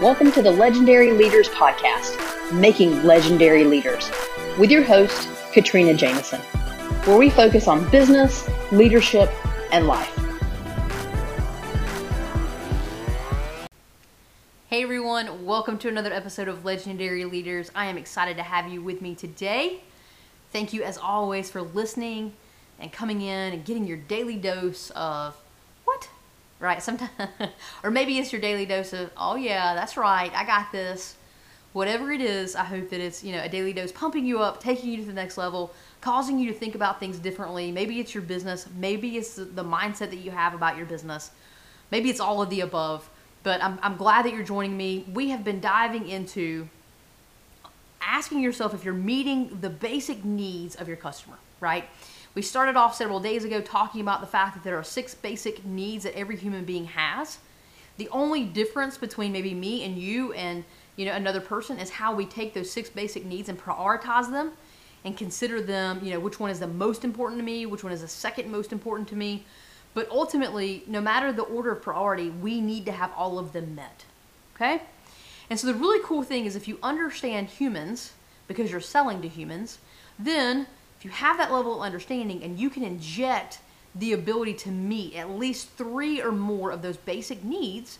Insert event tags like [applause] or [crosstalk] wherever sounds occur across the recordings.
Welcome to the Legendary Leaders Podcast, Making Legendary Leaders, with your host, Katrina Jameson, where we focus on business, leadership, and life. Hey everyone, welcome to another episode of Legendary Leaders. I am excited to have you with me today. Thank you, as always, for listening and coming in and getting your daily dose of? Right? Sometimes, [laughs] or maybe it's your daily dose of, oh yeah, that's right, I got this. Whatever it is, I hope that it's you know a daily dose pumping you up, taking you to the next level, causing you to think about things differently. Maybe it's your business, maybe it's the mindset that you have about your business, maybe it's all of the above. But I'm, I'm glad that you're joining me. We have been diving into asking yourself if you're meeting the basic needs of your customer, right? We started off several days ago talking about the fact that there are six basic needs that every human being has. The only difference between maybe me and you and you know another person is how we take those six basic needs and prioritize them and consider them, you know, which one is the most important to me, which one is the second most important to me. But ultimately, no matter the order of priority, we need to have all of them met. Okay? And so the really cool thing is if you understand humans, because you're selling to humans, then if you have that level of understanding and you can inject the ability to meet at least three or more of those basic needs,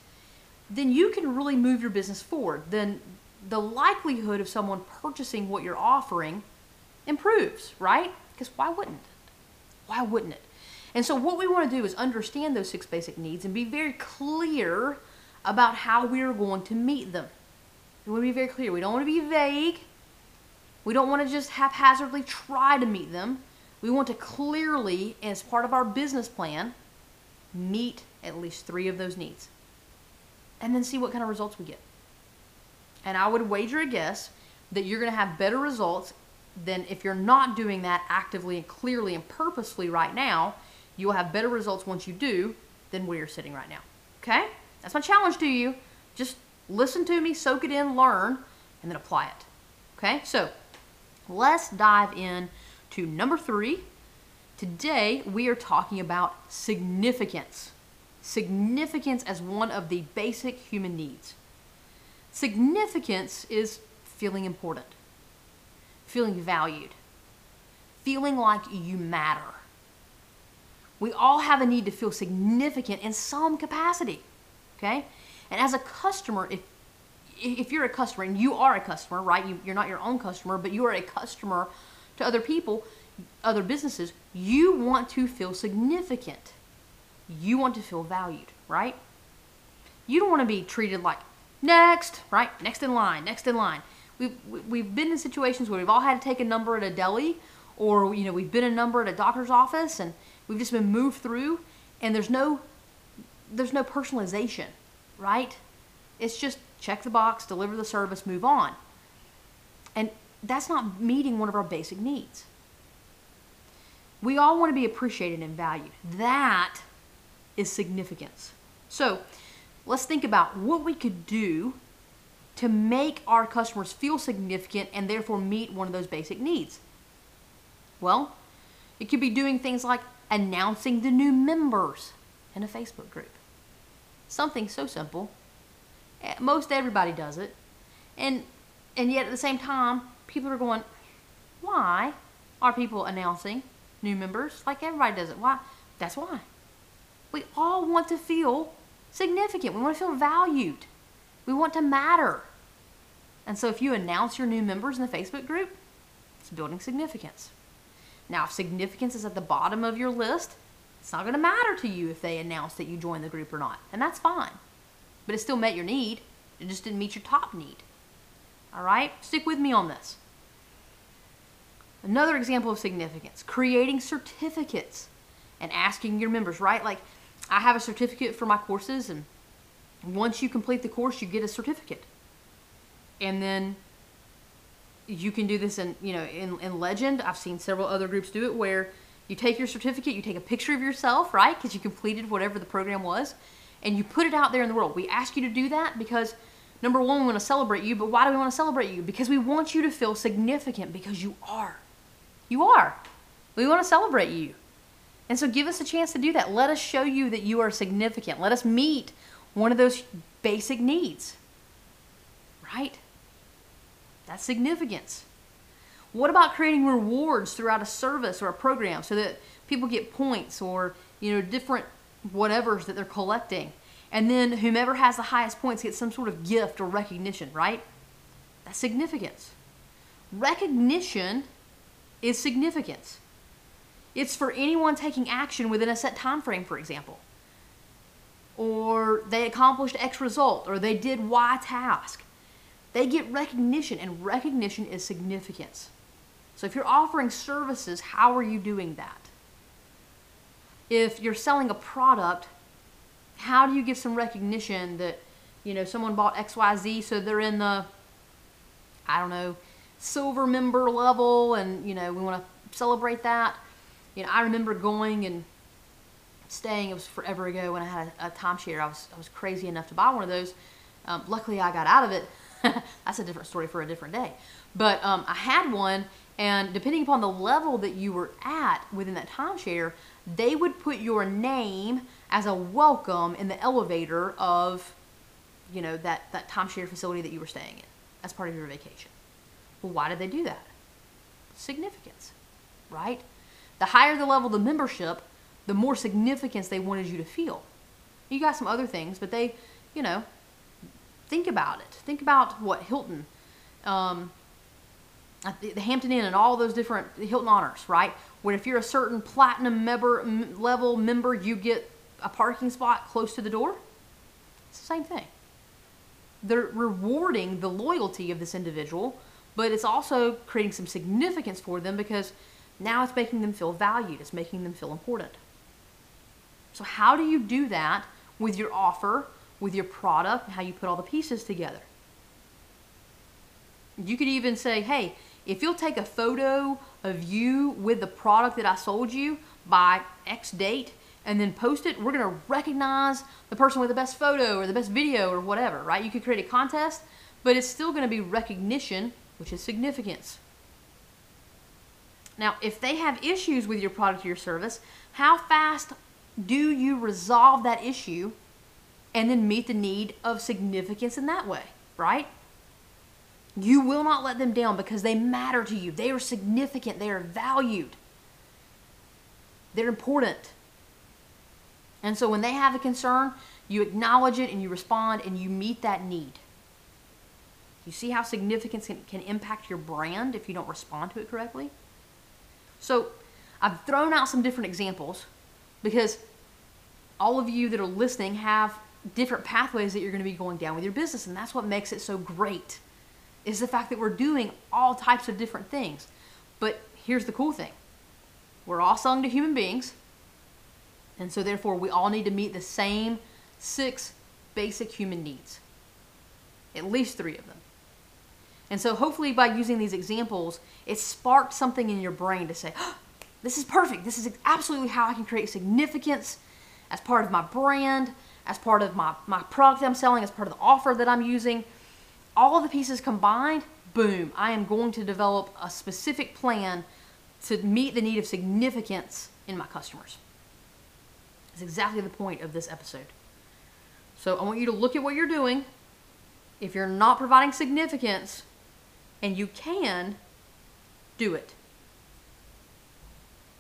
then you can really move your business forward. Then the likelihood of someone purchasing what you're offering improves, right? Because why wouldn't it? Why wouldn't it? And so, what we want to do is understand those six basic needs and be very clear about how we are going to meet them. We want to be very clear. We don't want to be vague. We don't want to just haphazardly try to meet them. We want to clearly, as part of our business plan, meet at least three of those needs. And then see what kind of results we get. And I would wager a guess that you're going to have better results than if you're not doing that actively and clearly and purposefully right now. You will have better results once you do than where you're sitting right now. Okay? That's my challenge to you. Just listen to me, soak it in, learn, and then apply it. Okay? So, let's dive in to number three. Today, we are talking about significance. Significance as one of the basic human needs. Significance is feeling important, feeling valued, feeling like you matter. We all have a need to feel significant in some capacity, okay? And as a customer, if if you're a customer and you are a customer, right? You, you're not your own customer, but you are a customer to other people, other businesses, you want to feel significant. You want to feel valued, right? You don't want to be treated like next, right? Next in line, next in line. We've, we've been in situations where we've all had to take a number at a deli or, you know, we've been a number at a doctor's office and we've just been moved through and there's no, there's no personalization, right? It's just check the box, deliver the service, move on. And that's not meeting one of our basic needs. We all want to be appreciated and valued. That is significance. So let's think about what we could do to make our customers feel significant and therefore meet one of those basic needs. Well, it could be doing things like announcing the new members in a Facebook group. Something so simple Eh, most everybody does it. And and yet at the same time, people are going, why are people announcing new members? Like everybody does it. Why? That's why. We all want to feel significant. We want to feel valued. We want to matter. And so if you announce your new members in the Facebook group, it's building significance. Now, if significance is at the bottom of your list, it's not going to matter to you if they announce that you joined the group or not. And that's fine but it still met your need. It just didn't meet your top need. All right? Stick with me on this. Another example of significance creating certificates and asking your members, right? Like, I have a certificate for my courses, and once you complete the course, you get a certificate. And then you can do this in, you know, in, in Legend. I've seen several other groups do it where you take your certificate, you take a picture of yourself, right? Because you completed whatever the program was, and you put it out there in the world. We ask you to do that because number one, we want to celebrate you, but why do we want to celebrate you? Because we want you to feel significant because you are. You are. We want to celebrate you. And so give us a chance to do that. Let us show you that you are significant. Let us meet one of those basic needs. right? That's significance. What about creating rewards throughout a service or a program so that people get points or, you know, different whatevers that they're collecting? And then whomever has the highest points gets some sort of gift or recognition, right? That's significance. Recognition is significance. It's for anyone taking action within a set time frame, for example. Or they accomplished X result, or they did Y task. They get recognition, and recognition is significance. So if you're offering services, how are you doing that? If you're selling a product, how do you give some recognition that, you know, someone bought XYZ, so they're in the, I don't know, silver member level, and, you know, we want to celebrate that? You know, I remember going and staying, it was forever ago when I had a, a timeshare. I was, I was crazy enough to buy one of those. Um, luckily, I got out of it. [laughs] That's a different story for a different day. But um, I had one, and depending upon the level that you were at within that timeshare, they would put your name as a welcome in the elevator of, you know, that, that timeshare facility that you were staying in as part of your vacation. Well, why did they do that? Significance, right? The higher the level of the membership, the more significance they wanted you to feel. You got some other things, but they, you know, think about it. Think about what Hilton, um, the Hampton Inn, and all those different Hilton honors, right? Where if you're a certain platinum member level member, you get a parking spot close to the door. It's the same thing. They're rewarding the loyalty of this individual, but it's also creating some significance for them because now it's making them feel valued, it's making them feel important. So, how do you do that with your offer, with your product, and how you put all the pieces together? You could even say, hey, if you'll take a photo of you with the product that I sold you by X date and then post it, we're going to recognize the person with the best photo or the best video or whatever, right? You could create a contest, but it's still going to be recognition, which is significance. Now, if they have issues with your product or your service, how fast do you resolve that issue and then meet the need of significance in that way, right? You will not let them down because they matter to you. They are significant, they are valued, they're important. And so when they have a concern, you acknowledge it and you respond and you meet that need. You see how significance can, can impact your brand if you don't respond to it correctly? So I've thrown out some different examples because all of you that are listening have different pathways that you're going to be going down with your business and that's what makes it so great is the fact that we're doing all types of different things. But here's the cool thing. We're all selling to human beings and so therefore we all need to meet the same six basic human needs. At least three of them. And so hopefully by using these examples it sparked something in your brain to say oh, this is perfect. This is absolutely how i can create significance as part of my brand, as part of my, my product I'm selling, as part of the offer that I'm using. All the pieces combined, boom, I am going to develop a specific plan to meet the need of significance in my customers. That's exactly the point of this episode. So I want you to look at what you're doing. If you're not providing significance, and you can, do it.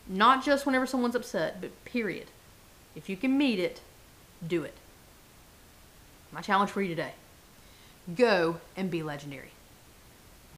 Not just whenever someone's upset, but period. If you can meet it, do it. My challenge for you today go and be legendary.